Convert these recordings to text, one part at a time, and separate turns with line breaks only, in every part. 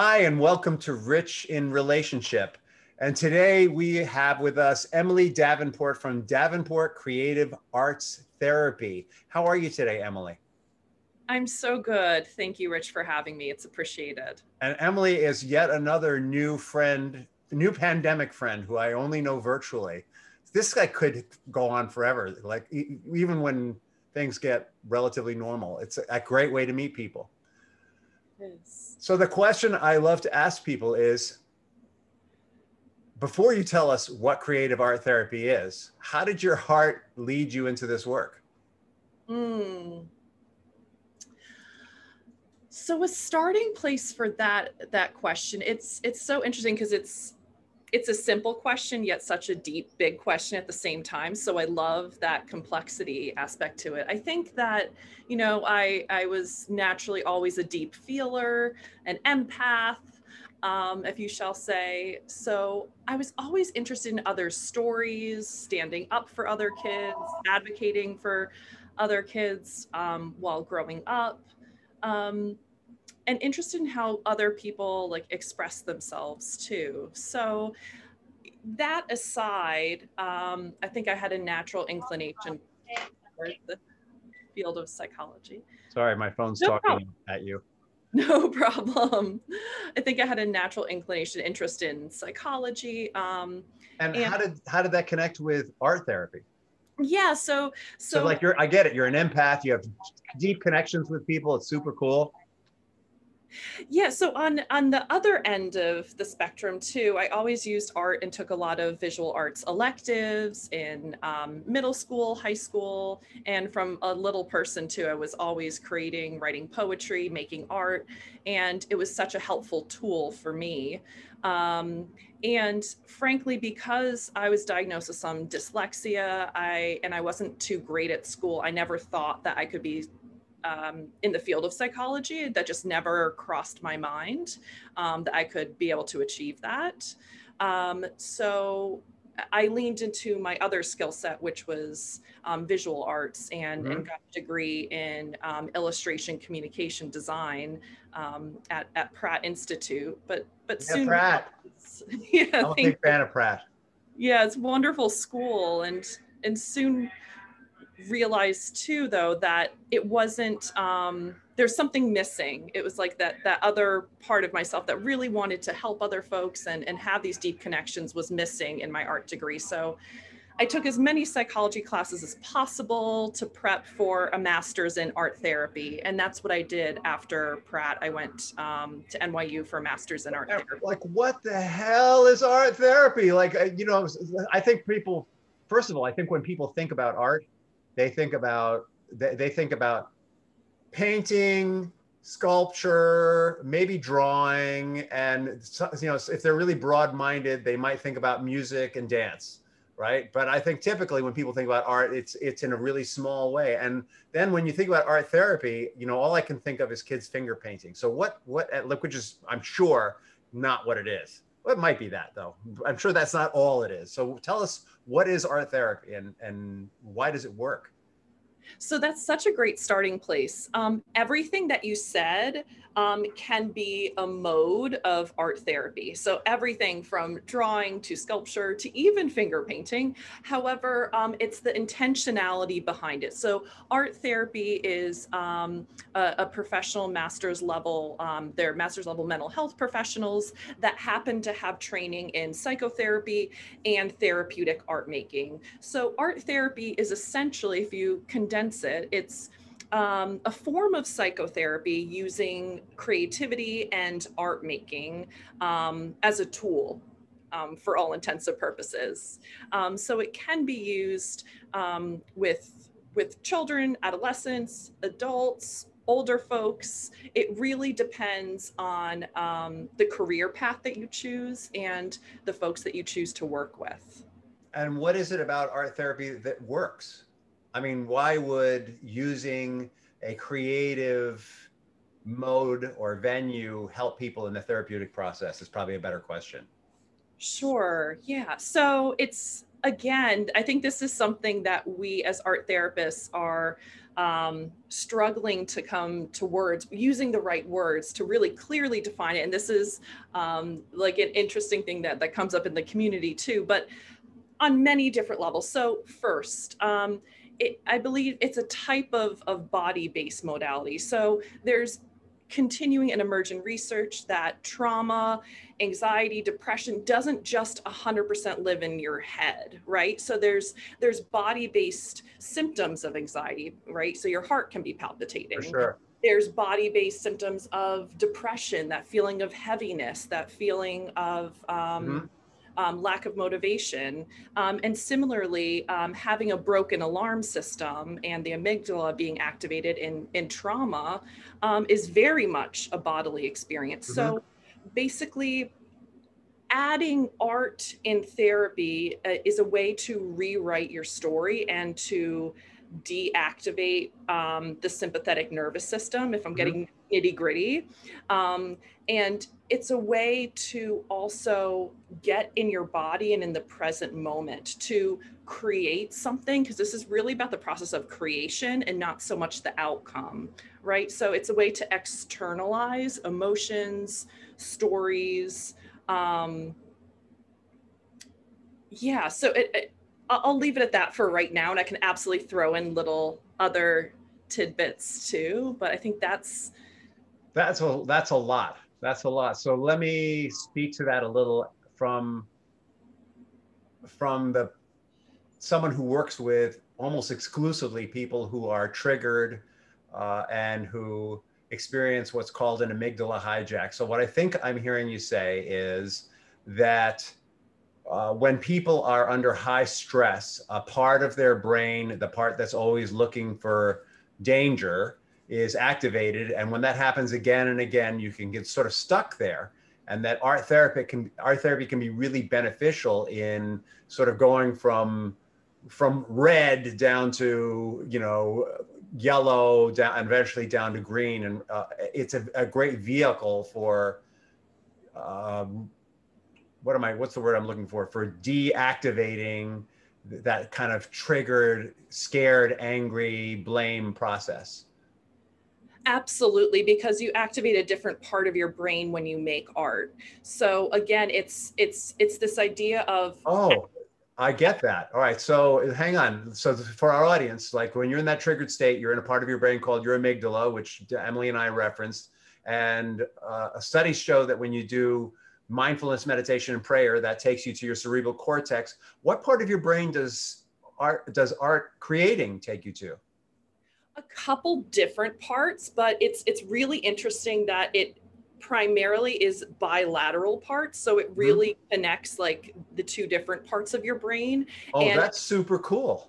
Hi, and welcome to Rich in Relationship. And today we have with us Emily Davenport from Davenport Creative Arts Therapy. How are you today, Emily?
I'm so good. Thank you, Rich, for having me. It's appreciated.
And Emily is yet another new friend, new pandemic friend who I only know virtually. This guy could go on forever, like even when things get relatively normal. It's a great way to meet people.
Yes.
So the question I love to ask people is before you tell us what creative art therapy is, how did your heart lead you into this work?
Mm. So a starting place for that that question, it's it's so interesting because it's it's a simple question yet such a deep big question at the same time. So i love that complexity aspect to it. I think that you know i i was naturally always a deep feeler an empath um, if you shall say. So i was always interested in other stories standing up for other kids advocating for other kids um, while growing up. Um, and interested in how other people like express themselves too. So that aside, um, I think I had a natural inclination for the field of psychology.
Sorry, my phone's no talking problem. at you.
No problem. I think I had a natural inclination, interest in psychology. Um,
and, and how did how did that connect with art therapy?
Yeah, so
so, so like you're I get it. You're an empath. You have deep connections with people. It's super cool.
Yeah, so on on the other end of the spectrum too, I always used art and took a lot of visual arts electives in um, middle school, high school, and from a little person too. I was always creating, writing poetry, making art, and it was such a helpful tool for me. Um, and frankly, because I was diagnosed with some dyslexia, I and I wasn't too great at school, I never thought that I could be um, in the field of psychology that just never crossed my mind um, that I could be able to achieve that. Um, so I leaned into my other skill set, which was um, visual arts, and, mm-hmm. and, got a degree in um, illustration communication design um, at, at Pratt Institute. But but
yeah,
soon,
Pratt. yeah, I'm a big fan of Pratt.
Yeah, it's wonderful school, and and soon realized too though that it wasn't um, there's something missing. It was like that that other part of myself that really wanted to help other folks and and have these deep connections was missing in my art degree. So i took as many psychology classes as possible to prep for a master's in art therapy. And that's what i did after pratt. I went um, to nyu for a master's in art therapy.
like what the hell is art therapy? Like uh, you know i think people first of all i think when people think about art they think about they, they think about painting sculpture maybe drawing and you know if they're really broad-minded they might think about music and dance right? But i think typically when people think about art it's it's in a really small way. And then when you think about art therapy you know all i can think of is kids finger painting. So what what which is i'm sure not what it is well, it might be that though. I'm sure that's not all it is. So tell us what is art therapy and and why does it work?
So that's such a great starting place. Um, everything that you said um, can be a mode of art therapy. So everything from drawing to sculpture to even finger painting. However, um, it's the intentionality behind it. So art therapy is um, a, a, professional master's level, um, they're master's level mental health professionals that happen to have training in psychotherapy and therapeutic art making. So art therapy is essentially, if you condense it, it's um, a form of psychotherapy using creativity and art making um, as a tool um, for all intents and purposes. Um, so it can be used um, with with children, adolescents, adults, older folks. It really depends on um, the career path that you choose and the folks that you choose to work with.
And what is it about art therapy that works? I mean, why would using a creative mode or venue help people in the therapeutic process is probably a better question.
Sure. Yeah. So it's again, I think this is something that we as art therapists are um, struggling to come to words, using the right words to really clearly define it. And this is um, like an interesting thing that, that comes up in the community too, but on many different levels. So first, um, it, I believe it's a type of, of body-based modality. So there's continuing and emerging research that trauma, anxiety, depression doesn't just 100% live in your head, right? So there's there's body-based symptoms of anxiety, right? So your heart can be palpitating.
For sure.
There's body-based symptoms of depression, that feeling of heaviness, that feeling of um, mm-hmm um, lack of motivation. Um, and similarly, um, having a broken alarm system and the amygdala being activated in, in trauma um, is very much a bodily experience. Mm-hmm. So basically, adding art in therapy uh, is a way to rewrite your story and to deactivate um, the sympathetic nervous system if i'm mm-hmm. getting nitty gritty um, and it's a way to also get in your body and in the present moment to create something because this is really about the process of creation and not so much the outcome right? So it's a way to externalize emotions stories um yeah so it, it, i'll leave it at that for right now and i can absolutely throw in little other tidbits too but i think that's
that's a that's a lot that's a lot. So let me speak to that a little from from the someone who works with almost exclusively people who are triggered uh, and who experience what's called an amygdala hijack. So what I think I'm hearing you say is that uh, when people are under high stress, a part of their brain, the part that's always looking for danger, is activated. And when that happens again and again, you can get sort of stuck there. And that art therapy can art therapy can be really beneficial in sort of going from from red down to you know yellow down and eventually down to green and uh, it's a, a, great vehicle for um, what am i what's the word i'm looking for for deactivating that kind of triggered scared angry blame process
absolutely because you activate a different part of your brain when you make art. So again it's it's it's this idea of
oh i get that. All right so hang on. So for our audience like when you're in that triggered state you're in a part of your brain called your amygdala which emily and i referenced. And uh, studies show that when you do mindfulness meditation and prayer that takes you to your cerebral cortex. What part of your brain does art does art creating take you to
a couple different parts, but it's it's really interesting that it primarily is bilateral parts so it mm-hmm. really mm-hmm. connects like the two different parts of your brain
oh and that's super cool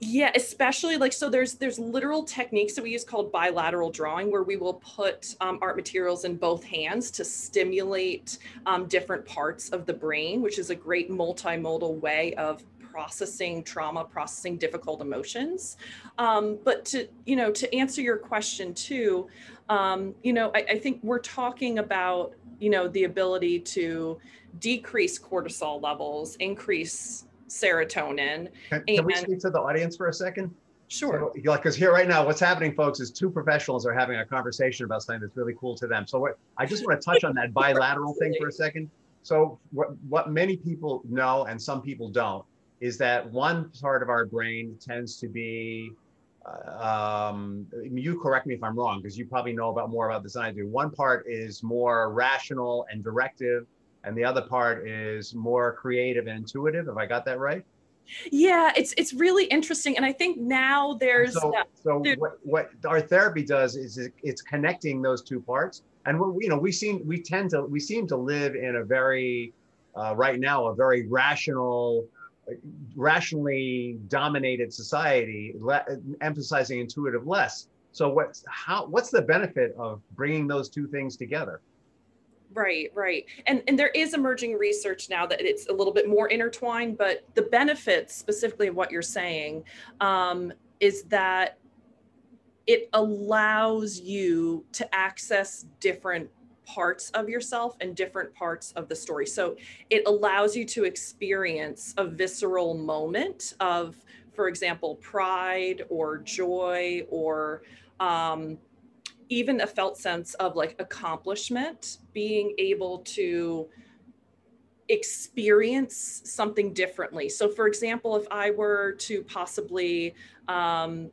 yeah especially like so there's there's literal techniques that we use called bilateral drawing where we will put um, art materials in both hands to stimulate um, different parts of the brain which is a great multimodal way of processing trauma, processing difficult emotions. Um, but to, you know, to answer your question too, um, you know, I, I think we're talking about, you know, the ability to decrease cortisol levels, increase serotonin.
Can, can we speak to the audience for a second?
Sure.
So, like, because here right now, what's happening, folks, is two professionals are having a conversation about something that's really cool to them. So, what I just want to touch on that bilateral thing for a second. So, what what many people know and some people don't is that one part of our brain tends to be uh, um, you correct me if I'm wrong, because you probably know about more about this than I do. One part is more rational and directive, and the other part is more creative and intuitive. Have I got that right?
Yeah, it's it's really interesting, and I think now there's
so. so what, what art therapy does is it's connecting those two parts, and we, you know we seem we tend to we seem to live in a very uh, right now a very rational rationally dominated society, le- emphasizing intuitive less. So what's how what's the benefit of bringing those two things together?
Right, right. And and there is emerging research now that it's a little bit more intertwined, but the benefits specifically of what you're saying um, is that it allows you to access different parts of yourself and different parts of the story. So it allows you to experience a visceral moment of, for example, pride or joy or um, even a felt sense of like accomplishment, being able to experience something differently. So, for example, if I were to possibly um,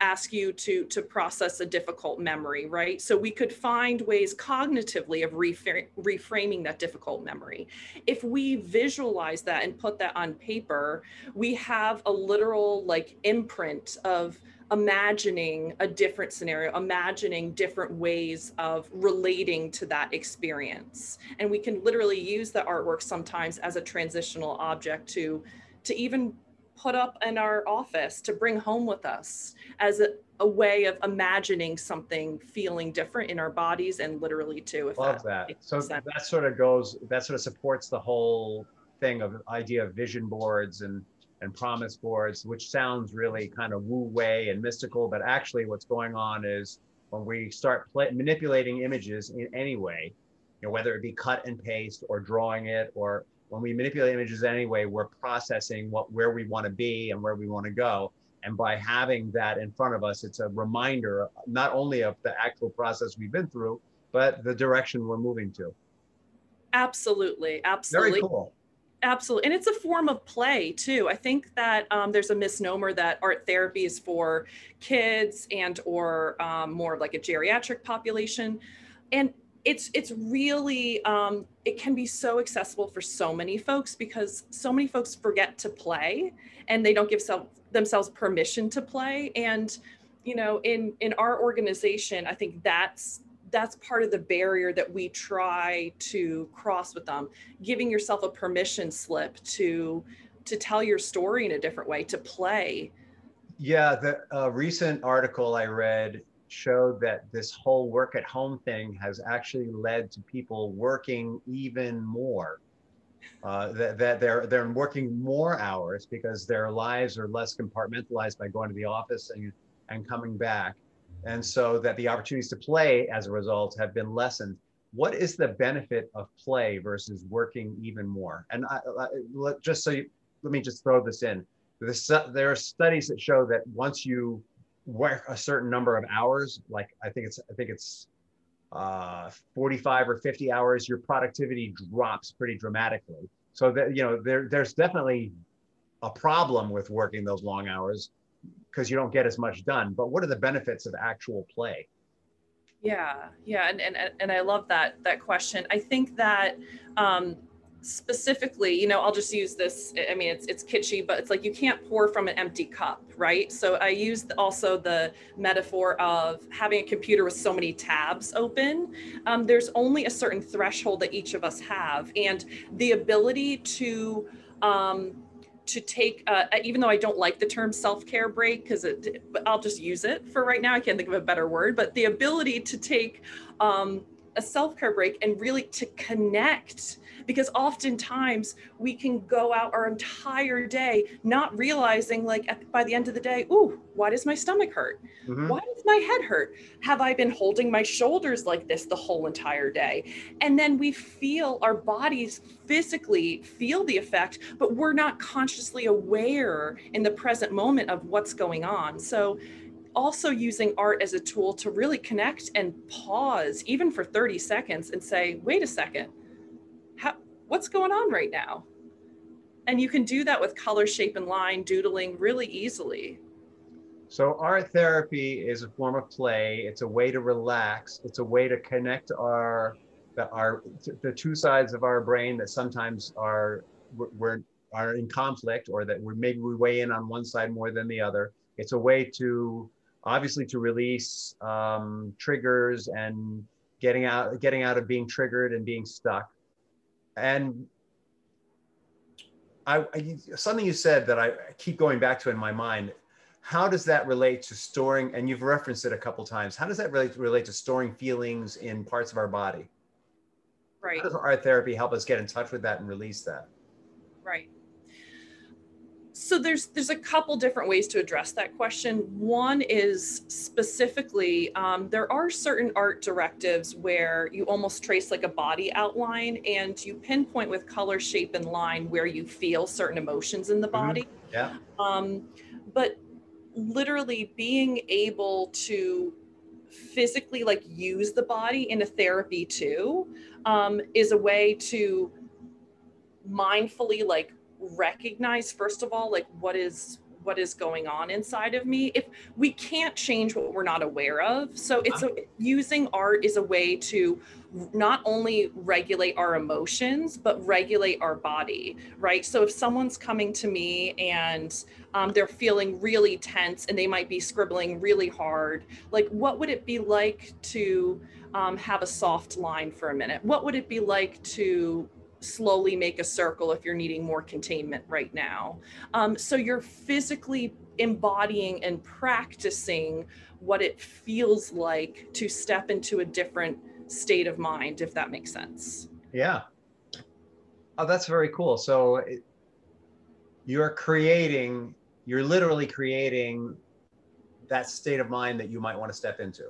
ask you to to process a difficult memory right? So we could find ways cognitively of reframing that difficult memory. If we visualize that and put that on paper we have a literal like imprint of imagining a different scenario imagining different ways of relating to that experience. And we can literally use the artwork sometimes as a transitional object to to even put up in our office to bring home with us as a, a way of imagining something feeling different in our bodies and literally too.
If Love that. that. So sense. that sort of goes, that sort of supports the whole thing of idea of vision boards and and promise boards, which sounds really kind of woo way and mystical, but actually what's going on is when we start play, manipulating images in any way, you know, whether it be cut and paste or drawing it or when we manipulate images anyway, we're processing what where we want to be and where we want to go. And by having that in front of us, it's a reminder not only of the actual process we've been through, but the direction we're moving to.
Absolutely, absolutely.
Very cool.
Absolutely. And it's a form of play too. I think that um, there's a misnomer that art therapy is for kids and or um, more of like a geriatric population. And it's it's really um, it can be so accessible for so many folks because so many folks forget to play and they don't give self, themselves permission to play. And you know in in our organization i think that's that's part of the barrier that we try to cross with them giving yourself a permission slip to to tell your story in a different way to play.
Yeah the uh, recent article i read showed that this whole work at home thing has actually led to people working even more. Uh, that, that they're they're working more hours because their lives are less compartmentalized by going to the office and and coming back, and so that the opportunities to play as a result have been lessened. What is the benefit of play versus working even more? And I, I, just so you, let me just throw this in. This, there are studies that show that once you work a certain number of hours, like I think it's I think it's uh, 45 or 50 hours, your productivity drops pretty dramatically. So that you know there there's definitely a problem with working those long hours because you don't get as much done. But what are the benefits of actual play?
Yeah, yeah, and and and I love that that question. I think that um, specifically, you know, I'll just use this. I mean, it's it's kitschy, but it's like you can't pour from an empty cup, right? So I used also the metaphor of having a computer with so many tabs open. Um, there's only a certain threshold that each of us have, and the ability to um, to take, uh, even though I don't like the term self-care break, because it, I'll just use it for right now. I can't think of a better word, but the ability to take um, a self-care break and really to connect because oftentimes we can go out our entire day not realizing like at, by the end of the day ooh why does my stomach hurt? Mm-hmm. why does my head hurt? Have i been holding my shoulders like this the whole entire day? And then we feel our bodies physically feel the effect but we're not consciously aware in the present moment of what's going on. So also using art as a tool to really connect and pause even for 30 seconds and say wait a second how, what's going on right now? And you can do that with color, shape, and line doodling really easily.
So art therapy is a form of play. It's a way to relax. It's a way to connect our the, our the two sides of our brain that sometimes are we're, are in conflict or that we're maybe we weigh in on one side more than the other. It's a way to obviously to release um, triggers and getting out getting out of being triggered and being stuck and I, I, something you said that I keep going back to in my mind. How does that relate to storing? And you've referenced it a couple times. How does that relate to, relate to storing feelings in parts of our body?
Right.
How does art therapy help us get in touch with that and release that?
Right. So there's there's a couple different ways to address that question. One is specifically um, there are certain art directives where you almost trace like a body outline and you pinpoint with color, shape, and line where you feel certain emotions in the
Mhm.
body.
Yeah.
Um, but literally being able to physically like use the body in a therapy too um, is a way to mindfully like recognize first of all like what is what is going on inside of me if we can't change what we're not aware of. So it's a, using art is a way to not only regulate our emotions but regulate our body right? So if someone's coming to me and um, they're feeling really tense and they might be scribbling really hard like what would it be like to um, have a soft line for a minute? What would it be like to slowly make a circle if you're needing more containment right now. Um, so you're physically embodying and practicing what it feels like to step into a different state of mind, if that makes sense.
Yeah. Oh, that's very cool. So it, you're creating, you're literally creating that state of mind that you might want to step into.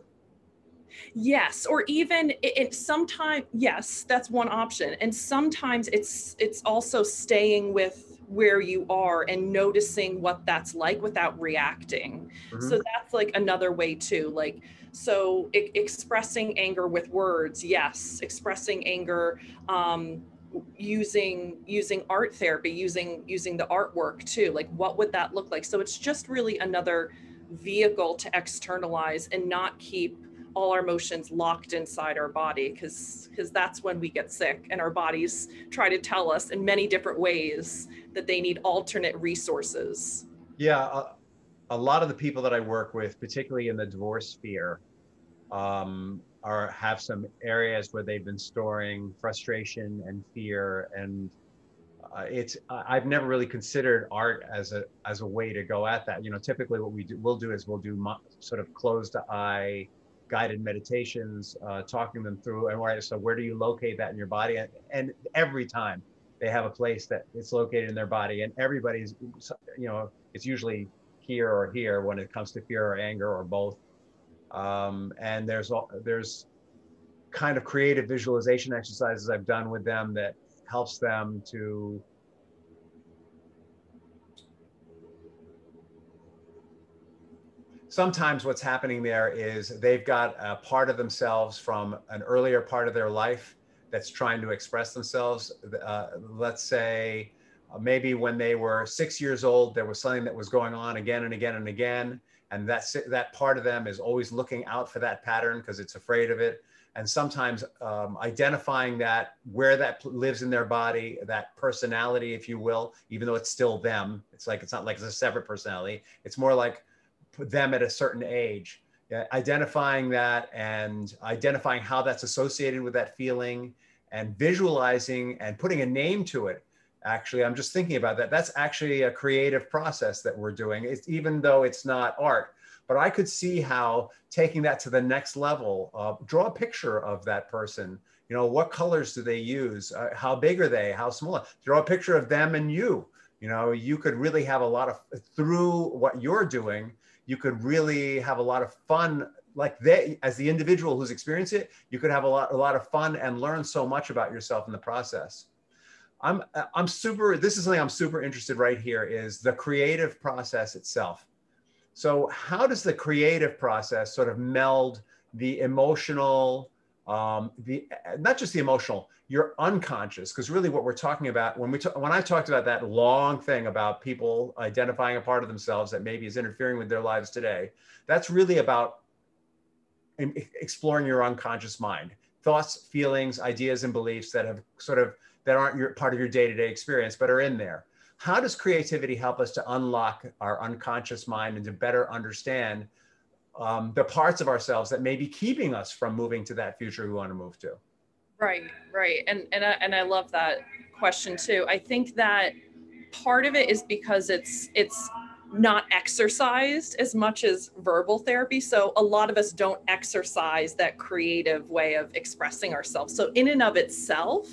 Yes, or even it, sometimes yes, that's one option. And sometimes it's it's also staying with where you are and noticing what that's like without reacting.
Mhm.
So that's like another way too. Like so e- expressing anger with words, yes, expressing anger um using using art therapy, using using the artwork too. Like what would that look like? So it's just really another vehicle to externalize and not keep all our emotions locked inside our body because because that's when we get sick and our bodies try to tell us in many different ways that they need alternate resources
Yeah, a, a lot of the people that I work with, particularly in the divorce sphere, um, are have some areas where they've been storing frustration and fear, and uh, it's I've never really considered art as a as a way to go at that. You know, typically what we do we'll do is we'll do mo- sort of closed eye guided meditations, uh, talking them through. And right, so where do you locate that in your body? And, and every time they have a place that it's located in their body, and everybody's, you know, it's usually here or here when it comes to fear or anger or both. Um, and there's there's kind of creative visualization exercises I've done with them that helps them to sometimes what's happening there is they've got a part of themselves from an earlier part of their life that's trying to express themselves. Uh, let's say uh, maybe when they were six years old, there was something that was going on again and again and again. And that's, that part of them is always looking out for that pattern because it's afraid of it. And sometimes um, identifying that where that lives in their body, that personality, if you will, even though it's still them, it's like, it's not like it's a separate personality. It's more like them at a certain age yeah, identifying that and identifying how that's associated with that feeling and visualizing and putting a name to it. Actually i'm just thinking about that. That's actually a creative process that we're doing. It's even though it's not art but i could see how taking that to the next level uh, draw a picture of that person. You know what colors do they use? Uh, how big are they? How small? Draw a picture of them and you. You know you could really have a lot of through what you're doing you could really have a lot of fun like they as the individual who's experienced it you could have a lot a lot of fun and learn so much about yourself in the process. I'm i'm super this is something i'm super interested right here is the creative process itself. So how does the creative process sort of meld the emotional um, the not just the emotional your unconscious because really what we're talking about when we t- when i talked about that long thing about people identifying a part of themselves that maybe is interfering with their lives today that's really about exploring your unconscious mind. Thoughts feelings ideas and beliefs that have sort of that aren't your part of your day-to-day experience but are in there. How does creativity help us to unlock our unconscious mind and to better understand um, the parts of ourselves that may be keeping us from moving to that future we want to move to.
Right right and and I, and I love that question too. I think that part of it is because it's it's not exercised as much as verbal therapy so a lot of us don't exercise that creative way of expressing ourselves. So in and of itself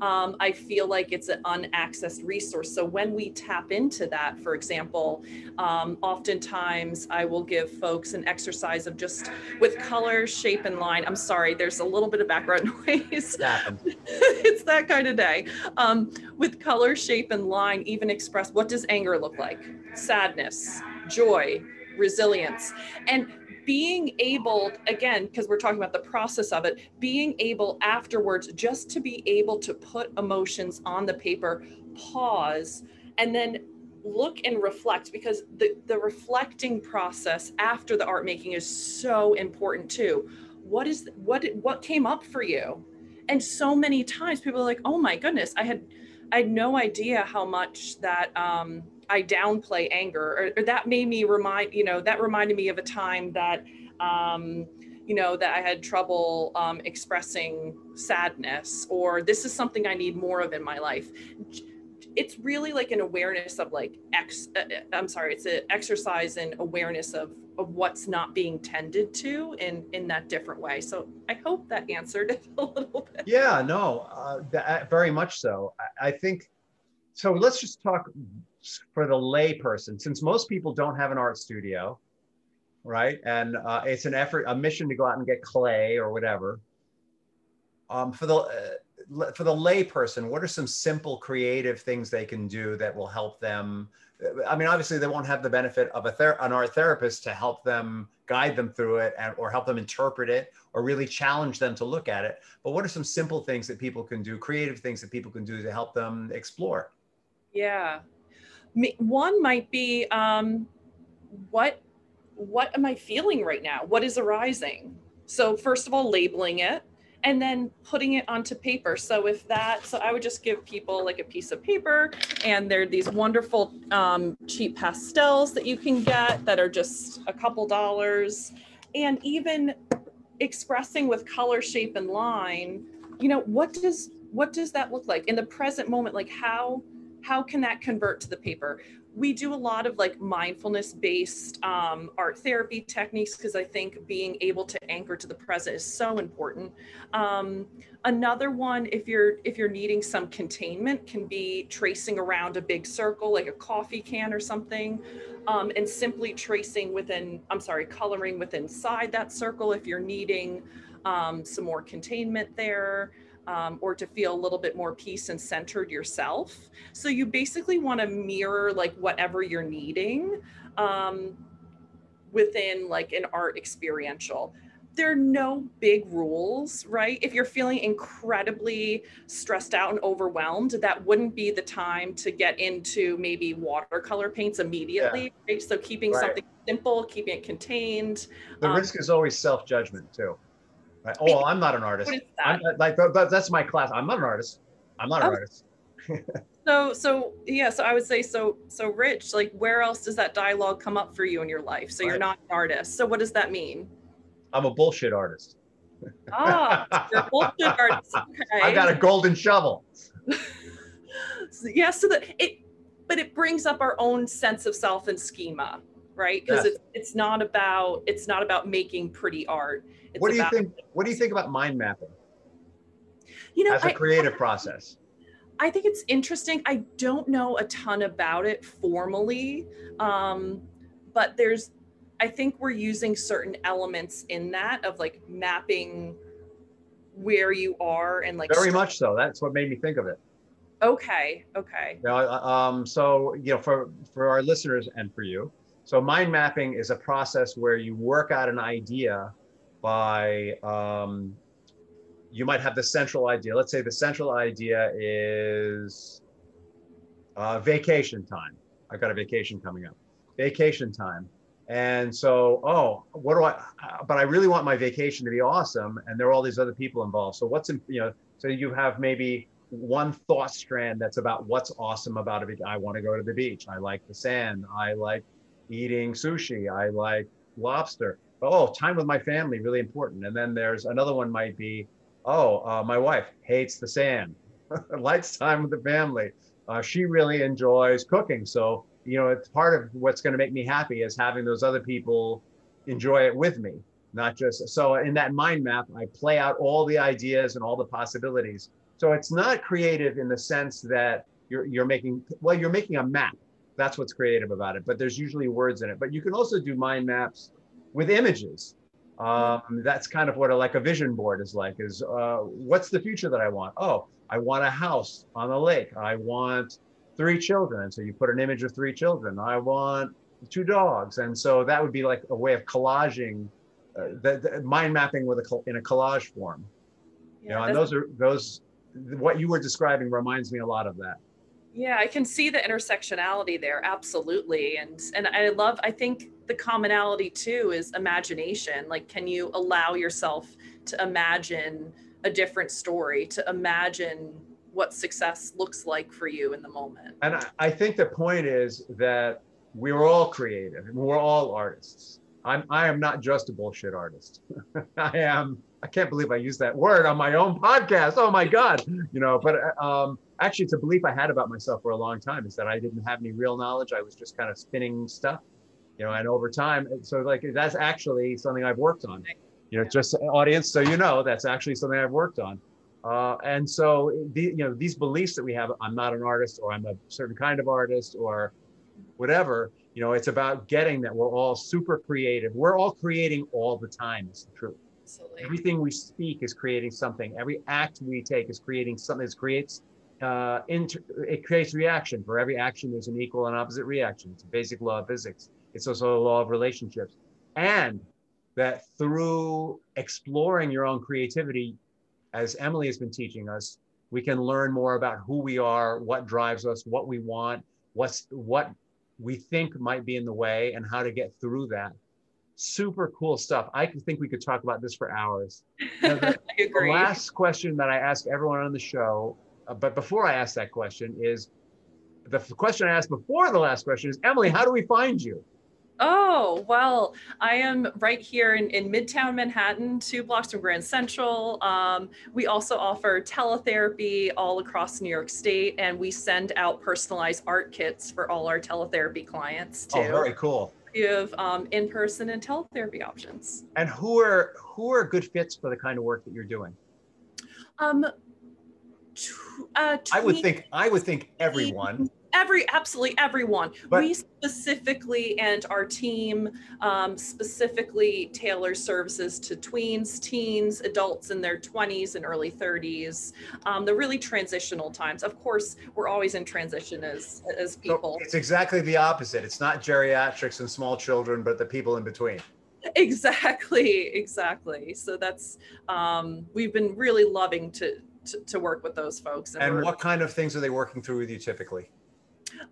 um, I feel like it's an unaccessed resource. So when we tap into that, for example, um, oftentimes I will give folks an exercise of just with color, shape, and line. I'm sorry, there's a little bit of background noise. it's that kind of day. Um, with color, shape, and line, even express what does anger look like? Sadness, joy, resilience. And being able, again, because we're talking about the process of it, being able afterwards just to be able to put emotions on the paper, pause, and then look and reflect because the, the reflecting process after the art making is so important too. What is what what came up for you? And so many times people are like, oh my goodness, I had I had no idea how much that um, I downplay anger, or, or, that made me remind, you know, that reminded me of a time that, um, you know, that I had trouble um, expressing sadness, or this is something I need more of in my life. It's really like an awareness of like ex. Uh, uh I'm sorry, it's an exercise in awareness of of what's not being tended to in in that different way. So I hope that answered it a little bit.
Yeah, no, uh, that, very much so. I, I think so. Let's just talk for the layperson, since most people don't have an art studio, right? And uh, it's an effort, a mission to go out and get clay or whatever. Um, for the uh, for the layperson, what are some simple creative things they can do that will help them? I mean, obviously, they won't have the benefit of a ther- an art therapist to help them guide them through it and, or help them interpret it or really challenge them to look at it. But what are some simple things that people can do, creative things that people can do to help them explore?
Yeah, one might be um, what what am I feeling right now? What is arising? So first of all, labeling it and then putting it onto paper. So if that, so I would just give people like a piece of paper and there are these wonderful um, cheap pastels that you can get that are just a couple dollars. And even expressing with color, shape, and line, you know, what does what does that look like in the present moment? Like how how can that convert to the paper? We do a lot of like mindfulness based um, art therapy techniques because I think being able to anchor to the present is so important. Um, another one, if you're if you're needing some containment, can be tracing around a big circle like a coffee can or something, um, and simply tracing within. I'm sorry, coloring within inside that circle if you're needing um, some more containment there um, or to feel a little bit more peace and centered yourself. So you basically want to mirror like whatever you're needing um, within like an art experiential. There are no big rules, right? If you're feeling incredibly stressed out and overwhelmed, that wouldn't be the time to get into maybe watercolor paints immediately. Yeah. Right? So keeping right. something simple, keeping it contained.
The um, risk is always self judgment too. Right? Oh, I'm not an artist. I'm, like that, that's my class. I'm not an artist. I'm not an oh. artist.
so so yeah so i would say so so rich like where else does that dialogue come up for you in your life so right. you're not an artist so what does that mean
i'm a bullshit artist
ah you're a bullshit artist okay
i got a golden shovel
so, yeah so that it but it brings up our own sense of self and schema right? Because yes. it's it's not about it's not about making pretty art. It's
what do
you
think what do you think about mind mapping? You know as a creative I, process.
I think it's interesting. I don't know a ton about it formally um, but there's i think we're using certain elements in that of like mapping where you are and like
very much so. That's what made me think of it.
Okay okay.
Um so you know for for our listeners and for you so mind mapping is a process where you work out an idea by, um, you might have the central idea. Let's say the central idea is uh, vacation time. I've got a vacation coming up. Vacation time. And so, oh, what do I, but I really want my vacation to be awesome. And there are all these other people involved. So what's in, you know, so you have maybe one thought strand that's about what's awesome about a it. I want to go to the beach. I like the sand. I like eating sushi. I like lobster. Oh, time with my family, really important. And then there's another one might be, oh, uh, my wife hates the sand, likes time with the family. Uh, she really enjoys cooking. So, you know, it's part of what's going to make me happy is having those other people enjoy it with me, not just. So, in that mind map, I play out all the ideas and all the possibilities So it's not creative in the sense that you're you're making well, you're making a map. That's what's creative about it. But there's usually words in it. But you can also do mind maps with images. Um, that's kind of what a, like a vision board is like. Is uh, what's the future that I want? Oh, I want a house on the lake. I want three children. And so you put an image of three children. I want two dogs. And so that would be like a way of collaging, uh, the, the mind mapping with a in a collage form. Yeah, you know, and those are those. What you were describing reminds me a lot of that.
Yeah, I can see the intersectionality there, absolutely. And and I love. I think the commonality too is imagination. Like, can you allow yourself to imagine a different story, to imagine what success looks like for you in the moment?
And I, I think the point is that we're all creative and we're all artists. I'm I am not just a bullshit artist. I am. I can't believe I used that word on my own podcast. Oh my god, you know. But um, actually, it's a belief I had about myself for a long time is that I didn't have any real knowledge. I was just kind of spinning stuff, you know. And over time, so like that's actually something I've worked on. You know, just audience, so you know, that's actually something I've worked on. Uh, and so, the, you know, these beliefs that we have, I'm not an artist, or I'm a certain kind of artist, or whatever you know it's about getting that we're all super creative. We're all creating all the time is the truth. Absolutely. everything we speak is creating something. Every act we take is creating something. That creates uh, inter- it creates reaction for every action there's an equal and opposite reaction. It's a basic law of physics. It's also a law of relationships. And that through exploring your own creativity as emily has been teaching us we can learn more about who we are what drives us what we want what's what we think might be in the way and how to get through that. Super cool stuff. I think we could talk about this for hours.
the,
the last question that I ask everyone on the show, uh, but before I ask that question, is the question I asked before the last question is Emily, how do we find you?
Oh, well, I am right here in, in Midtown Manhattan, two blocks from Grand Central. Um, we also offer teletherapy all across New York State, and we send out personalized art kits for all our teletherapy clients too.
Oh, very cool.
We have um, in-person and teletherapy options.
And who are who are good fits for the kind of work that you're doing?
Um,
uh, I would think I would think everyone
every absolutely everyone. But, we specifically and our team um, specifically tailor services to tweens teens adults in their 20s and early 30s um, the really transitional times. Of course we're always in transition as as people.
so it's exactly the opposite. It's not geriatrics and small children but the people in between.
Exactly exactly. So that's um, we've been really loving to to, to work with those folks.
And, and what kind of things are they working through with you typically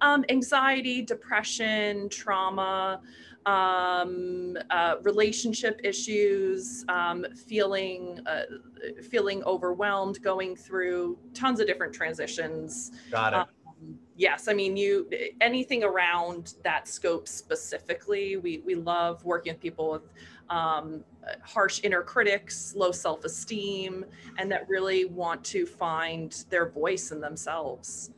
um, anxiety, depression, trauma, um, uh, relationship issues, um, feeling uh, feeling overwhelmed, going through tons of different transitions.
Got it. Um,
yes, I mean you anything around that scope specifically. We we love working with people with um, harsh inner critics, low self esteem, and that really want to find their voice in themselves.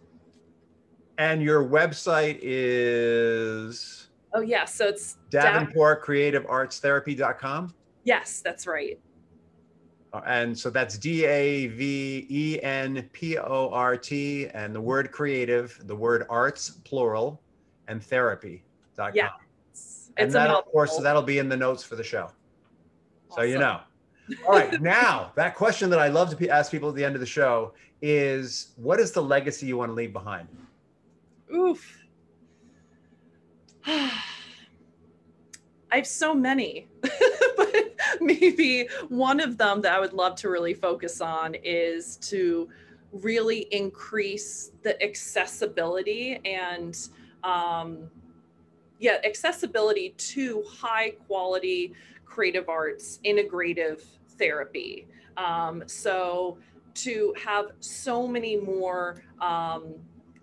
And your website is?
Oh, yeah. So it's
Davenport Creative Arts
Yes, that's right.
Uh, and so that's D A V E N P O R T and the word creative, the word arts, plural, and therapy.com.
Yeah.
And that, of course, that'll be in the notes for the show. Awesome. So you know. All right. now, that question that I love to ask people at the end of the show is what is the legacy you want to leave behind?
Oof. I have so many, but maybe one of them that I would love to really focus on is to really increase the accessibility and um, yeah, accessibility to high quality creative arts integrative therapy. Um, so to have so many more um,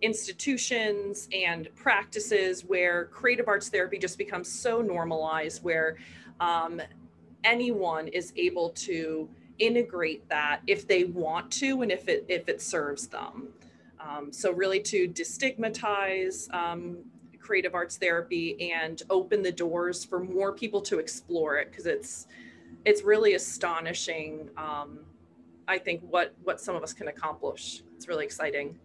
institutions and practices where creative arts therapy just becomes so normalized where um, anyone is able to integrate that if they want to and if it if it serves them um, so really to destigmatize um, creative arts therapy and open the doors for more people to explore it because it's it's really astonishing um, I think what what some of us can accomplish. It's really exciting.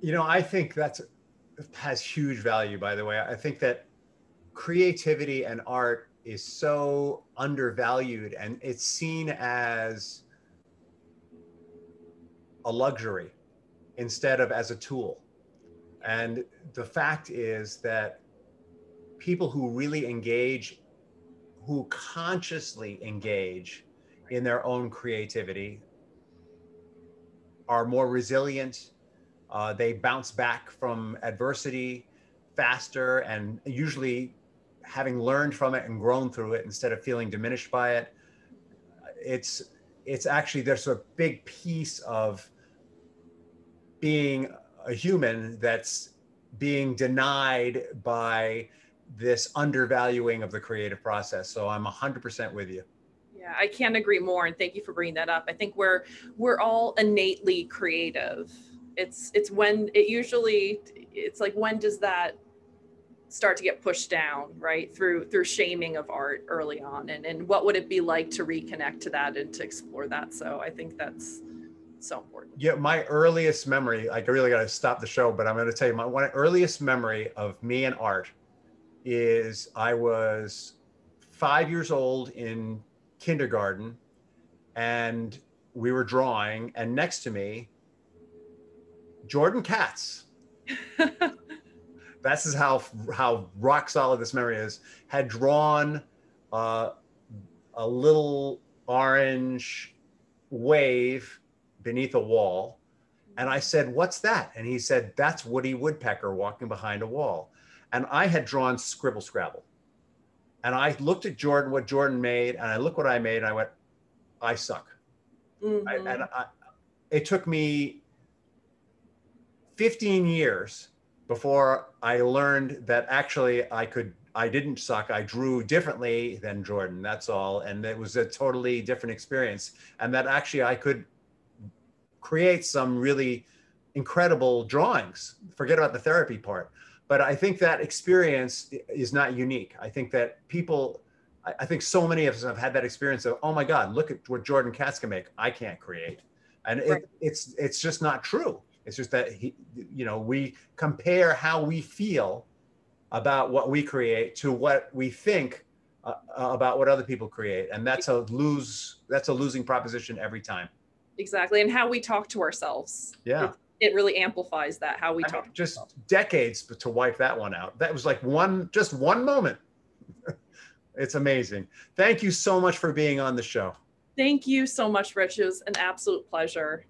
You know, I think that's has huge value. By the way, I think that creativity and art is so undervalued, and it's seen as a luxury instead of as a tool. And the fact is that people who really engage, who consciously engage in their own creativity, are more resilient. Uh, they bounce back from adversity faster and usually having learned from it and grown through it instead of feeling diminished by it. It's it's actually there's a big piece of being a human that's being denied by this undervaluing of the creative process. So I'm 100% with you.
Yeah, I can't agree more and thank you for bringing that up. I think we're we're all innately creative. It's it's when it usually it's like when does that start to get pushed down, right? Through through shaming of art early on and and what would it be like to reconnect to that and to explore that. So I think that's so important.
Yeah, my earliest memory, like I really got to stop the show, but I'm to tell you my one earliest memory of me and art is I was five years old in kindergarten and we were drawing, and next to me, Jordan Katz. this is how how rock solid this memory is. Had drawn uh, a little orange wave beneath a wall. And I said, What's that? And he said, That's Woody Woodpecker walking behind a wall. And I had drawn Scribble Scrabble. And I looked at Jordan, what Jordan made, and I looked what I made, and I went, I suck. Mm-hmm. I, and I, it took me 15 years before I learned that actually I could I didn't suck. I drew differently than Jordan. That's all, and it was a totally different experience. And that actually I could create some really incredible drawings. Forget about the therapy part. But I think that experience is not unique. I think that people, I think so many of us have had that experience of, oh my God, look at what Jordan Katz can make. I can't create. And right. it, it's it's just not true. It's just that he, you know, we compare how we feel about what we create to what we think uh, about what other people create, and that's a lose. That's a losing proposition every time.
Exactly. And how we talk to ourselves.
Yeah.
It, it really amplifies that how we I talk
mean, just decades to wipe that one out. That was like one just one moment. It's amazing. Thank you so much for being on the show.
Thank you so much rich. It was an absolute pleasure